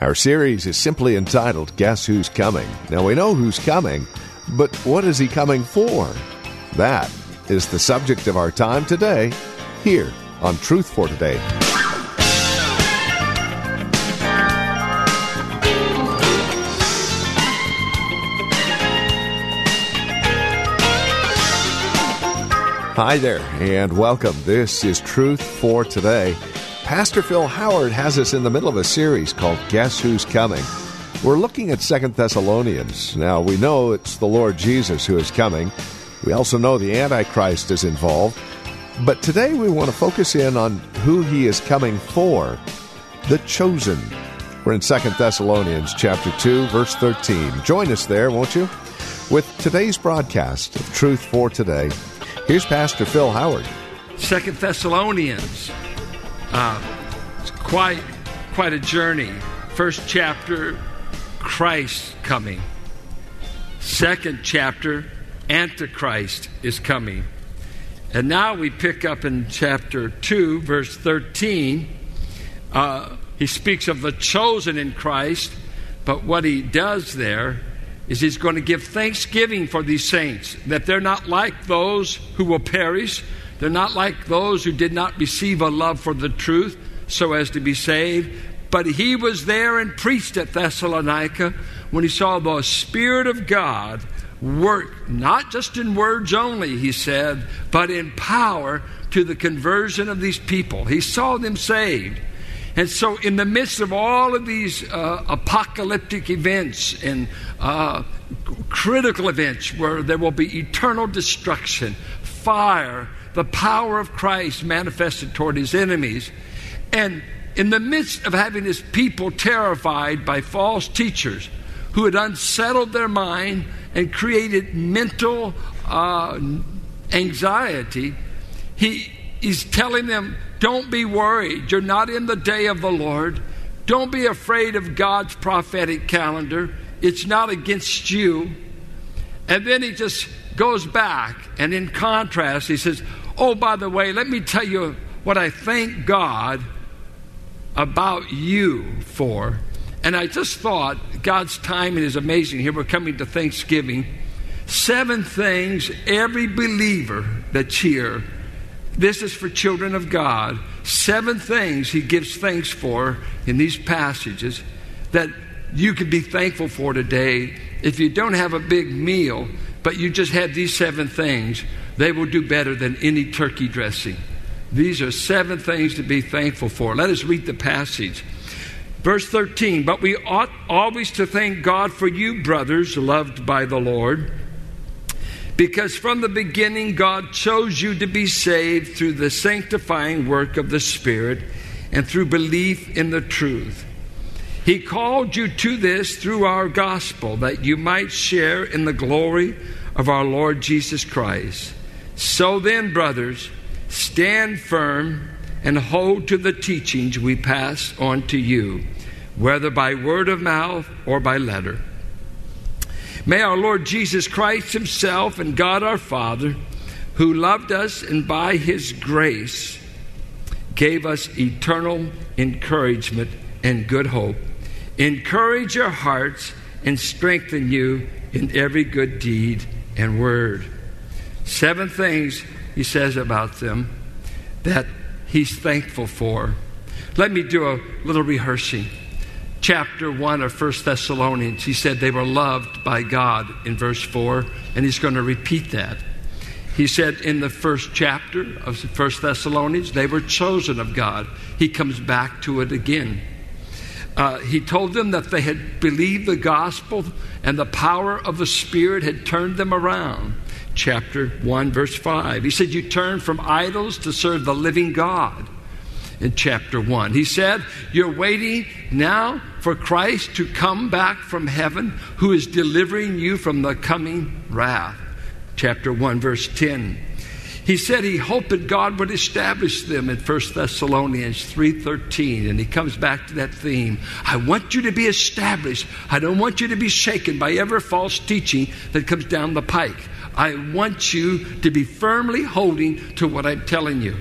Our series is simply entitled Guess Who's Coming. Now we know who's coming, but what is he coming for? That is the subject of our time today, here on Truth for Today. Hi there, and welcome. This is Truth for Today. Pastor Phil Howard has us in the middle of a series called Guess Who's Coming. We're looking at Second Thessalonians. Now, we know it's the Lord Jesus who is coming. We also know the Antichrist is involved. But today we want to focus in on who he is coming for the chosen. We're in Second Thessalonians chapter 2, verse 13. Join us there, won't you? With today's broadcast of Truth for Today. Here's Pastor Phil Howard. Second Thessalonians. Uh, it's quite quite a journey. First chapter, Christ coming. Second chapter, Antichrist is coming. And now we pick up in chapter 2, verse 13. Uh, he speaks of the chosen in Christ, but what he does there is he's going to give thanksgiving for these saints, that they're not like those who will perish. They're not like those who did not receive a love for the truth so as to be saved. But he was there and preached at Thessalonica when he saw the Spirit of God work, not just in words only, he said, but in power to the conversion of these people. He saw them saved. And so, in the midst of all of these uh, apocalyptic events and uh, critical events where there will be eternal destruction, fire, the power of Christ manifested toward his enemies, and in the midst of having his people terrified by false teachers who had unsettled their mind and created mental uh, anxiety, he, is telling them, don't be worried. You're not in the day of the Lord. Don't be afraid of God's prophetic calendar. It's not against you. And then he just goes back, and in contrast, he says, Oh, by the way, let me tell you what I thank God about you for. And I just thought God's timing is amazing. Here we're coming to Thanksgiving. Seven things every believer that's here this is for children of God. Seven things he gives thanks for in these passages that you could be thankful for today. If you don't have a big meal, but you just have these seven things, they will do better than any turkey dressing. These are seven things to be thankful for. Let us read the passage. Verse 13, but we ought always to thank God for you, brothers, loved by the Lord because from the beginning, God chose you to be saved through the sanctifying work of the Spirit and through belief in the truth. He called you to this through our gospel that you might share in the glory of our Lord Jesus Christ. So then, brothers, stand firm and hold to the teachings we pass on to you, whether by word of mouth or by letter. May our Lord Jesus Christ Himself and God our Father, who loved us and by His grace gave us eternal encouragement and good hope, encourage your hearts and strengthen you in every good deed and word. Seven things he says about them that he's thankful for. Let me do a little rehearsing chapter 1 of 1 Thessalonians, he said they were loved by God in verse 4, and he's going to repeat that. He said in the first chapter of 1 Thessalonians, they were chosen of God. He comes back to it again. Uh, he told them that they had believed the gospel and the power of the Spirit had turned them around. Chapter 1, verse 5. He said, You turn from idols to serve the living God in chapter 1. He said, You're waiting now for Christ to come back from heaven, who is delivering you from the coming wrath. Chapter 1, verse 10. He said he hoped that God would establish them in 1 Thessalonians 3:13 and he comes back to that theme. I want you to be established. I don't want you to be shaken by every false teaching that comes down the pike. I want you to be firmly holding to what I'm telling you.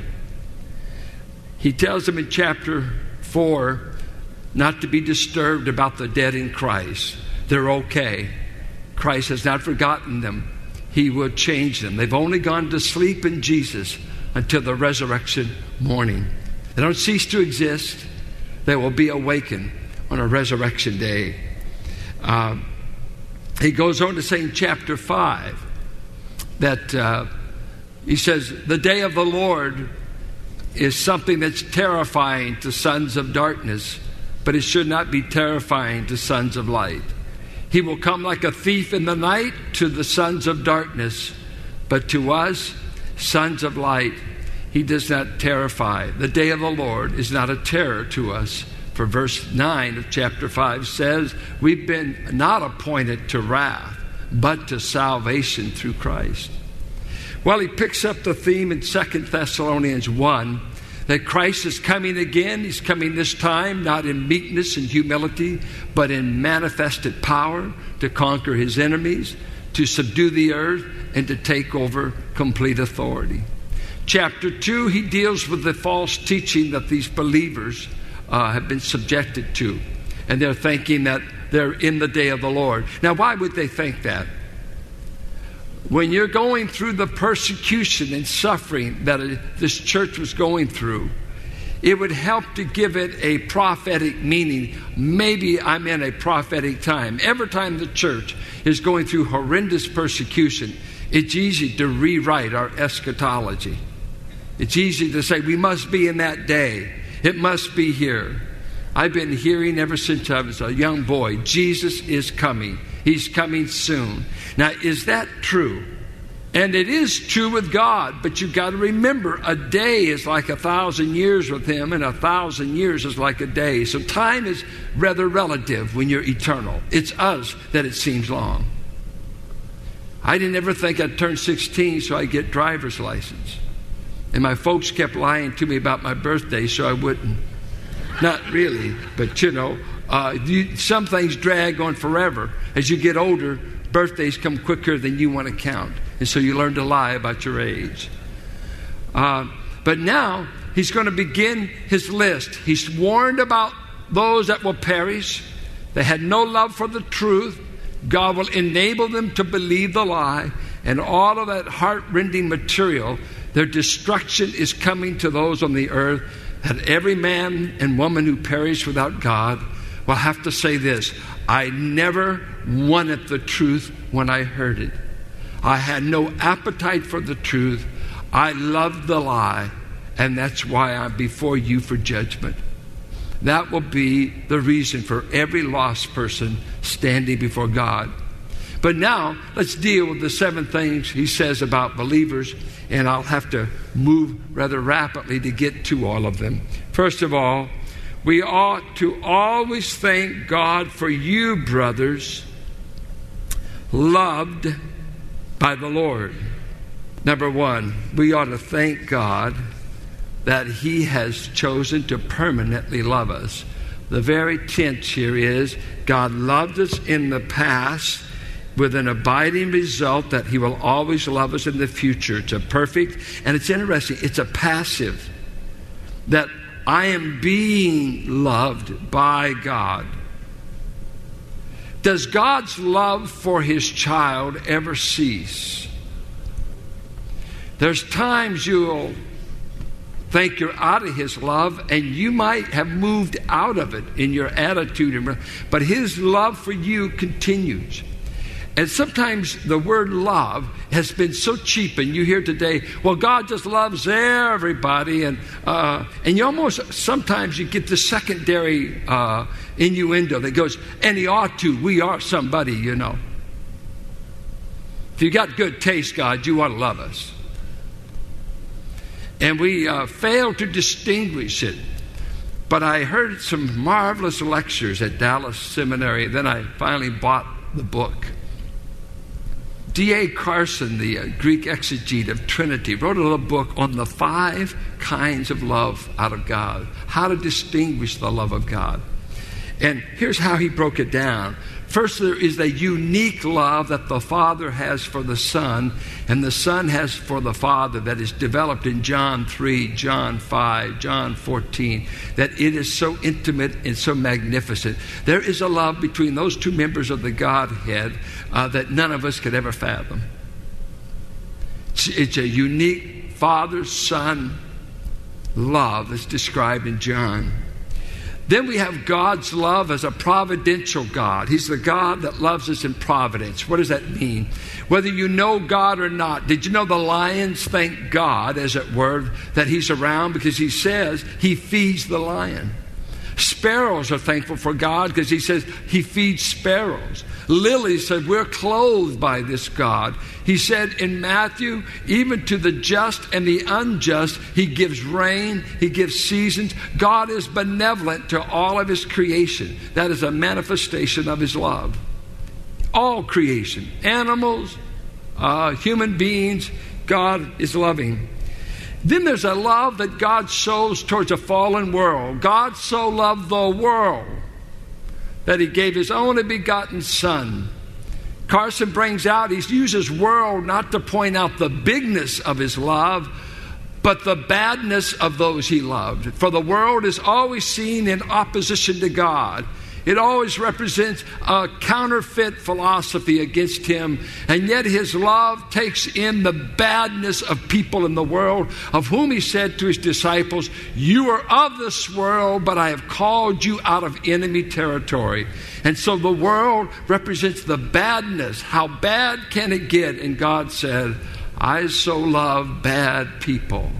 He tells them in chapter 4 not to be disturbed about the dead in Christ. They're okay. Christ has not forgotten them. He will change them. They've only gone to sleep in Jesus until the resurrection morning. They don't cease to exist. They will be awakened on a resurrection day. Uh, he goes on to say in chapter 5 that uh, he says, The day of the Lord is something that's terrifying to sons of darkness, but it should not be terrifying to sons of light. He will come like a thief in the night to the sons of darkness, but to us, sons of light, he does not terrify. The day of the Lord is not a terror to us. For verse 9 of chapter 5 says, We've been not appointed to wrath, but to salvation through Christ. Well, he picks up the theme in 2 Thessalonians 1 that Christ is coming again. He's coming this time not in meekness and humility, but in manifested power to conquer his enemies, to subdue the earth, and to take over complete authority. Chapter 2, he deals with the false teaching that these believers uh, have been subjected to. And they're thinking that they're in the day of the Lord. Now, why would they think that? When you're going through the persecution and suffering that this church was going through, it would help to give it a prophetic meaning. Maybe I'm in a prophetic time. Every time the church is going through horrendous persecution, it's easy to rewrite our eschatology. It's easy to say, we must be in that day, it must be here. I've been hearing ever since I was a young boy Jesus is coming. He's coming soon. Now, is that true? And it is true with God, but you've got to remember a day is like a thousand years with Him, and a thousand years is like a day. So time is rather relative when you're eternal. It's us that it seems long. I didn't ever think I'd turn 16 so I'd get driver's license. And my folks kept lying to me about my birthday so I wouldn't. Not really, but you know, uh, you, some things drag on forever. As you get older, birthdays come quicker than you want to count. And so you learn to lie about your age. Uh, but now he's going to begin his list. He's warned about those that will perish. They had no love for the truth. God will enable them to believe the lie. And all of that heart rending material, their destruction is coming to those on the earth. That every man and woman who perish without God will have to say this I never wanted the truth when I heard it. I had no appetite for the truth. I loved the lie, and that's why I'm before you for judgment. That will be the reason for every lost person standing before God. But now, let's deal with the seven things he says about believers, and I'll have to move rather rapidly to get to all of them. First of all, we ought to always thank God for you, brothers, loved by the Lord. Number one, we ought to thank God that He has chosen to permanently love us. The very tense here is God loved us in the past with an abiding result that He will always love us in the future. It's a perfect, and it's interesting, it's a passive. That I am being loved by God. Does God's love for his child ever cease? There's times you'll think you're out of his love and you might have moved out of it in your attitude, but his love for you continues. And sometimes the word love has been so cheap, and you hear today, well, God just loves everybody, and uh, and you almost sometimes you get the secondary uh, innuendo that goes, and He ought to. We are somebody, you know. If you got good taste, God, you ought to love us. And we uh, fail to distinguish it. But I heard some marvelous lectures at Dallas Seminary. Then I finally bought the book. D.A. Carson, the uh, Greek exegete of Trinity, wrote a little book on the five kinds of love out of God, how to distinguish the love of God. And here's how he broke it down. First, there is a unique love that the Father has for the Son, and the Son has for the Father that is developed in John 3, John 5, John 14, that it is so intimate and so magnificent. There is a love between those two members of the Godhead uh, that none of us could ever fathom. It's, it's a unique Father Son love that's described in John. Then we have God's love as a providential God. He's the God that loves us in providence. What does that mean? Whether you know God or not, did you know the lions thank God, as it were, that He's around because He says He feeds the lion? Sparrows are thankful for God because He says He feeds sparrows. Lily said, We're clothed by this God. He said in Matthew, even to the just and the unjust, He gives rain, He gives seasons. God is benevolent to all of His creation. That is a manifestation of His love. All creation, animals, uh, human beings, God is loving. Then there's a love that God shows towards a fallen world. God so loved the world that he gave his only begotten Son. Carson brings out, he uses world not to point out the bigness of his love, but the badness of those he loved. For the world is always seen in opposition to God. It always represents a counterfeit philosophy against him. And yet his love takes in the badness of people in the world, of whom he said to his disciples, You are of this world, but I have called you out of enemy territory. And so the world represents the badness. How bad can it get? And God said, I so love bad people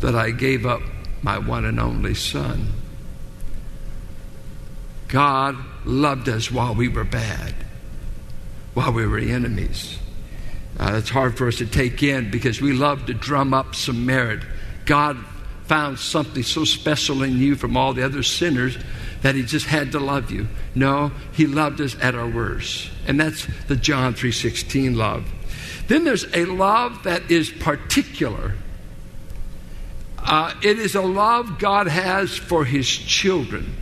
that I gave up my one and only Son. God loved us while we were bad, while we were enemies. Uh, it's hard for us to take in because we love to drum up some merit. God found something so special in you from all the other sinners that he just had to love you. No, he loved us at our worst. And that's the John 3:16 love. Then there's a love that is particular. Uh, it is a love God has for his children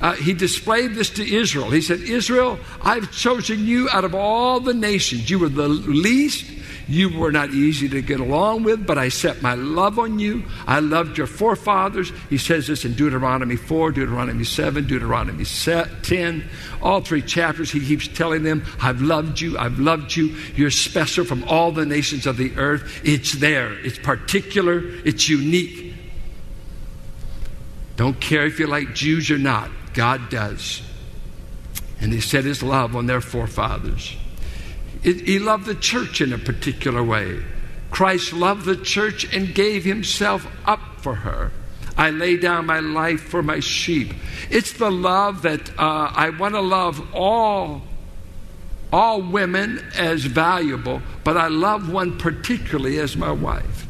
uh, he displayed this to Israel. He said, Israel, I've chosen you out of all the nations. You were the least. You were not easy to get along with, but I set my love on you. I loved your forefathers. He says this in Deuteronomy 4, Deuteronomy 7, Deuteronomy 10. All three chapters, he keeps telling them, I've loved you. I've loved you. You're special from all the nations of the earth. It's there. It's particular. It's unique. Don't care if you're like Jews or not. God does. And He set His love on their forefathers. he loved the church in a particular way. Christ loved the church and gave Himself up for her. I lay down my life for my sheep. It's the love that uh, I want to love all all women as valuable, but I love one particularly as my wife.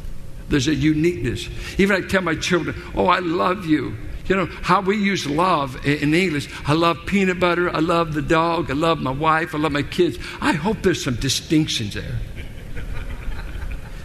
There's a uniqueness. Even I tell my children, "Oh, I love you." You know, how we use love in English. I love peanut butter. I love the dog. I love my wife. I love my kids. I hope there's some distinctions there.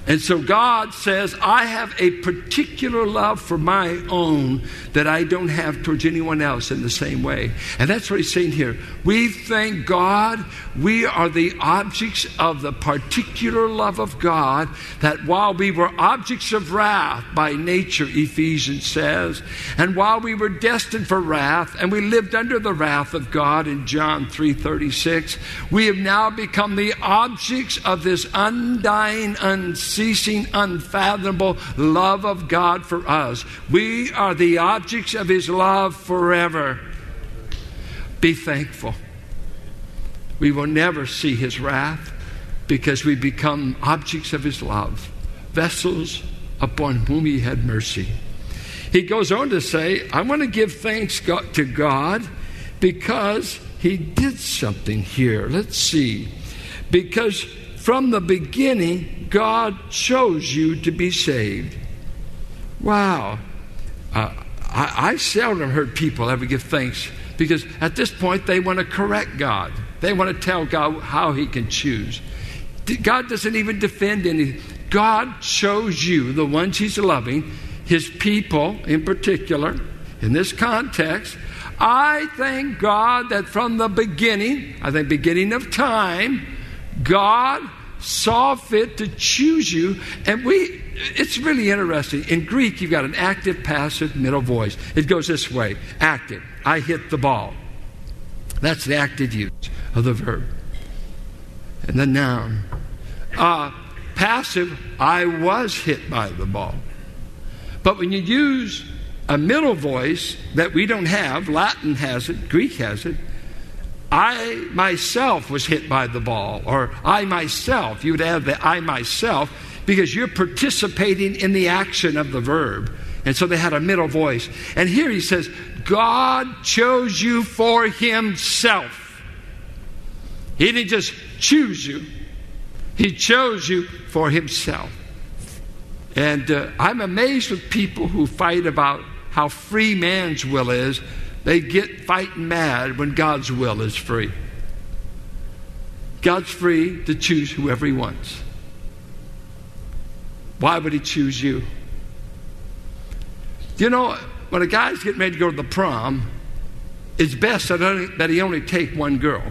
And so God says, I have a particular love for my own that I don't have towards anyone else in the same way. And that's what he's saying here. We thank God we are the objects of the particular love of God that while we were objects of wrath by nature, Ephesians says, and while we were destined for wrath and we lived under the wrath of God in John 3:36, we have now become the objects of this undying, unseen unceasing, unfathomable love of God for us. We are the objects of His love forever. Be thankful. We will never see His wrath because we become objects of His love, vessels upon whom He had mercy. He goes on to say, I want to give thanks to God because He did something here. Let's see. Because from the beginning, God chose you to be saved. Wow. Uh, I, I seldom heard people ever give thanks because at this point they want to correct God. They want to tell God how He can choose. God doesn't even defend anything. God chose you, the ones He's loving, His people in particular, in this context. I thank God that from the beginning, I think beginning of time, God saw fit to choose you. And we, it's really interesting. In Greek, you've got an active, passive, middle voice. It goes this way active. I hit the ball. That's the active use of the verb. And the noun. Uh, passive, I was hit by the ball. But when you use a middle voice that we don't have, Latin has it, Greek has it, I myself was hit by the ball, or I myself, you would add the I myself, because you're participating in the action of the verb. And so they had a middle voice. And here he says, God chose you for himself. He didn't just choose you, he chose you for himself. And uh, I'm amazed with people who fight about how free man's will is they get fighting mad when God's will is free. God's free to choose whoever He wants. Why would He choose you? You know, when a guy's getting ready to go to the prom, it's best that, only, that he only take one girl.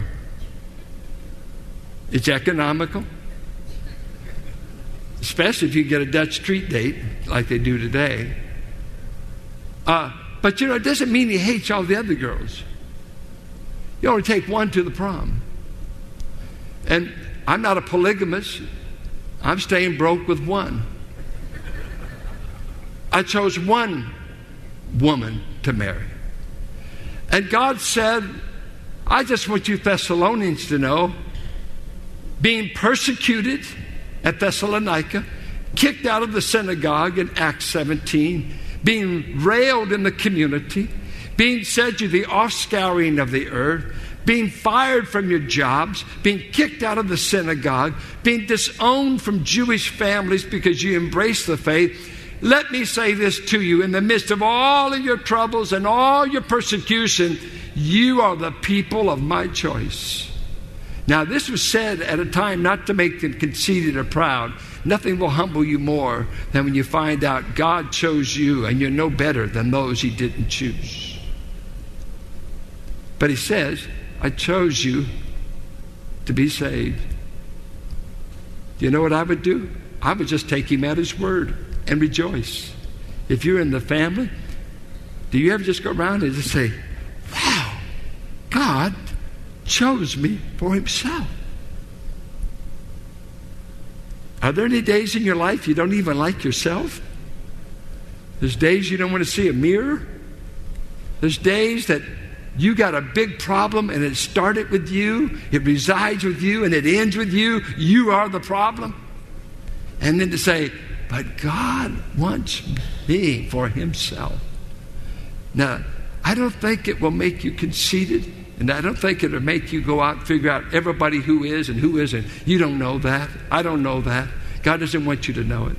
It's economical, especially if you get a Dutch street date like they do today. Uh, but you know, it doesn't mean he hates all the other girls. You only take one to the prom. And I'm not a polygamist. I'm staying broke with one. I chose one woman to marry. And God said, I just want you Thessalonians to know being persecuted at Thessalonica, kicked out of the synagogue in Acts 17, being railed in the community, being said you're the offscouring of the earth, being fired from your jobs, being kicked out of the synagogue, being disowned from Jewish families because you embrace the faith. Let me say this to you in the midst of all of your troubles and all your persecution, you are the people of my choice. Now, this was said at a time not to make them conceited or proud, Nothing will humble you more than when you find out God chose you and you're no better than those He didn't choose. But He says, I chose you to be saved. Do you know what I would do? I would just take Him at His word and rejoice. If you're in the family, do you ever just go around and just say, Wow, God chose me for Himself? Are there any days in your life you don't even like yourself? There's days you don't want to see a mirror. There's days that you got a big problem and it started with you, it resides with you, and it ends with you. You are the problem. And then to say, but God wants me for Himself. Now, I don't think it will make you conceited, and I don't think it'll make you go out and figure out everybody who is and who isn't. You don't know that. I don't know that. God doesn't want you to know it.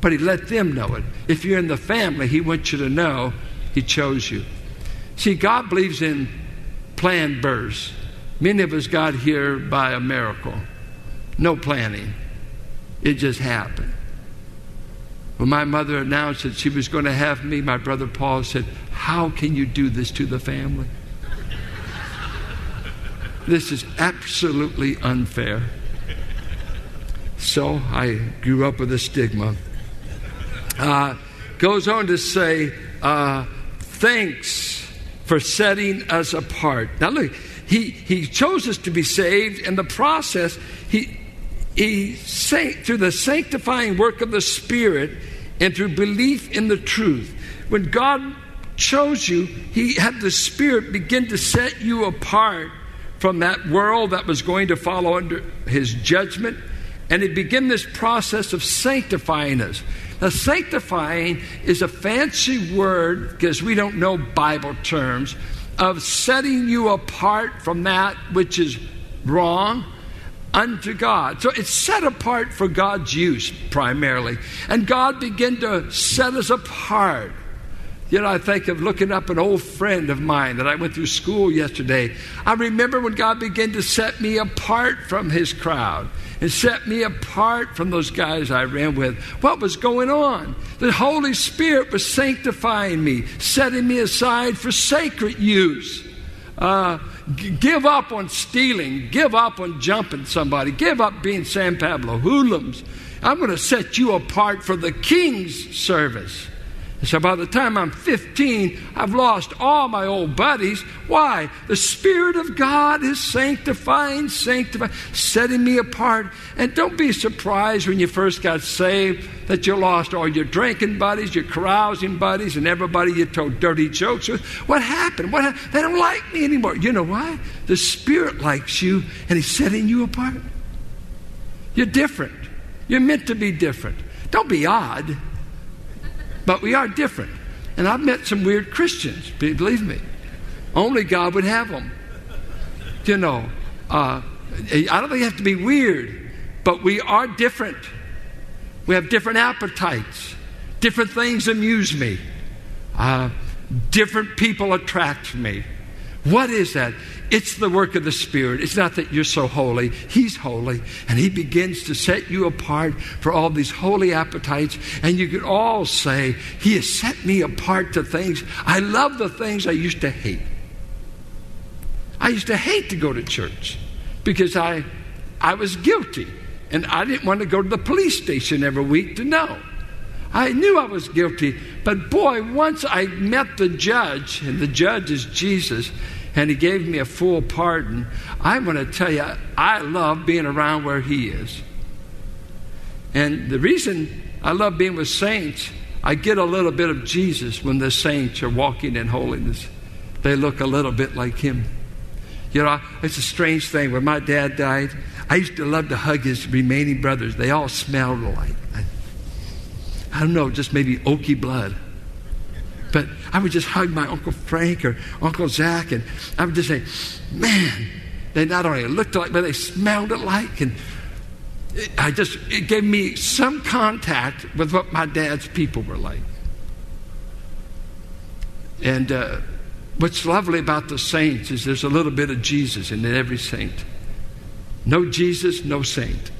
But He let them know it. If you're in the family, He wants you to know He chose you. See, God believes in planned births. Many of us got here by a miracle. No planning. It just happened. When my mother announced that she was going to have me, my brother Paul said, How can you do this to the family? This is absolutely unfair. So I grew up with a stigma. Uh, goes on to say, uh, thanks for setting us apart. Now look, he, he chose us to be saved. In the process, he, he through the sanctifying work of the Spirit and through belief in the truth. When God chose you, He had the Spirit begin to set you apart from that world that was going to follow under His judgment and he began this process of sanctifying us. Now, sanctifying is a fancy word because we don't know Bible terms of setting you apart from that which is wrong unto God. So it's set apart for God's use primarily. And God began to set us apart. You know, I think of looking up an old friend of mine that I went through school yesterday. I remember when God began to set me apart from his crowd and set me apart from those guys I ran with. What was going on? The Holy Spirit was sanctifying me, setting me aside for sacred use. Uh, g- give up on stealing. Give up on jumping somebody. Give up being San Pablo hoodlums. I'm going to set you apart for the king's service. So by the time I'm 15, I've lost all my old buddies. Why? The Spirit of God is sanctifying, sanctifying, setting me apart. And don't be surprised when you first got saved that you lost all your drinking buddies, your carousing buddies, and everybody you told dirty jokes with. What happened? What happened? They don't like me anymore. You know why? The Spirit likes you, and He's setting you apart. You're different. You're meant to be different. Don't be odd. But we are different. And I've met some weird Christians, believe me. Only God would have them. You know, uh, I don't think you have to be weird, but we are different. We have different appetites. Different things amuse me. Uh, different people attract me. What is that? It's the work of the Spirit. It's not that you're so holy. He's holy, and He begins to set you apart for all these holy appetites. And you could all say, He has set me apart to things. I love the things I used to hate. I used to hate to go to church because I, I was guilty, and I didn't want to go to the police station every week to know. I knew I was guilty, but boy, once I met the judge, and the judge is Jesus, and he gave me a full pardon. I'm going to tell you, I love being around where he is. And the reason I love being with saints, I get a little bit of Jesus when the saints are walking in holiness. They look a little bit like him. You know, it's a strange thing. When my dad died, I used to love to hug his remaining brothers. They all smelled alike. I, I don't know, just maybe oaky blood. But I would just hug my Uncle Frank or Uncle Zach, and I would just say, man, they not only looked alike, but they smelled alike. And it, I just, it gave me some contact with what my dad's people were like. And uh, what's lovely about the saints is there's a little bit of Jesus in every saint. No Jesus, no saint.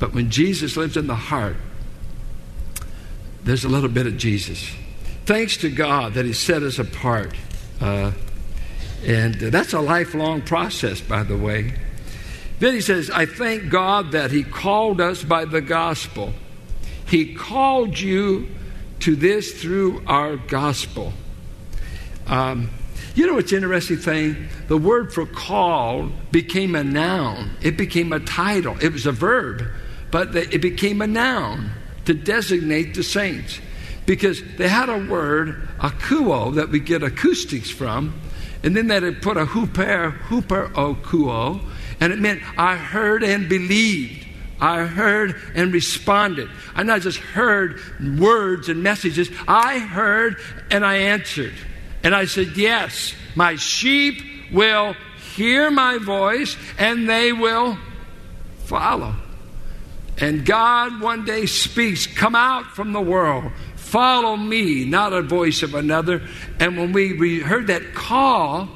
But when Jesus lives in the heart, there's a little bit of Jesus thanks to God that He set us apart. Uh, and that's a lifelong process, by the way. Then he says, I thank God that He called us by the gospel. He called you to this through our gospel. Um, you know what's interesting thing? The word for called became a noun. It became a title. It was a verb, but it became a noun to designate the saints because they had a word, akuo, that we get acoustics from, and then they had put a hooper, hooper okuo, and it meant I heard and believed. I heard and responded. I not just heard words and messages, I heard and I answered. And I said, Yes, my sheep will hear my voice and they will follow. And God one day speaks, Come out from the world, Follow me, not a voice of another. And when we heard that call,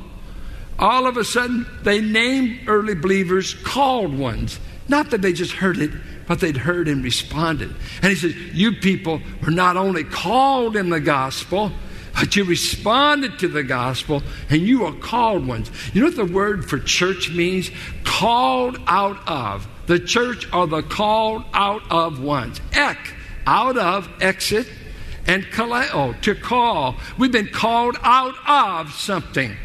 all of a sudden they named early believers called ones. Not that they just heard it, but they'd heard and responded. And he says, You people were not only called in the gospel, but you responded to the gospel and you are called ones. You know what the word for church means? Called out of. The church are the called out of ones. Ek, out of, exit, and kaleo, to call. We've been called out of something.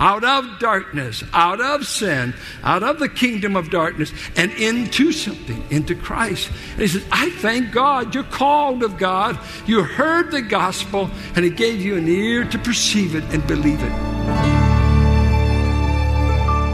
Out of darkness, out of sin, out of the kingdom of darkness, and into something, into Christ. And he says, I thank God you're called of God. You heard the gospel, and He gave you an ear to perceive it and believe it.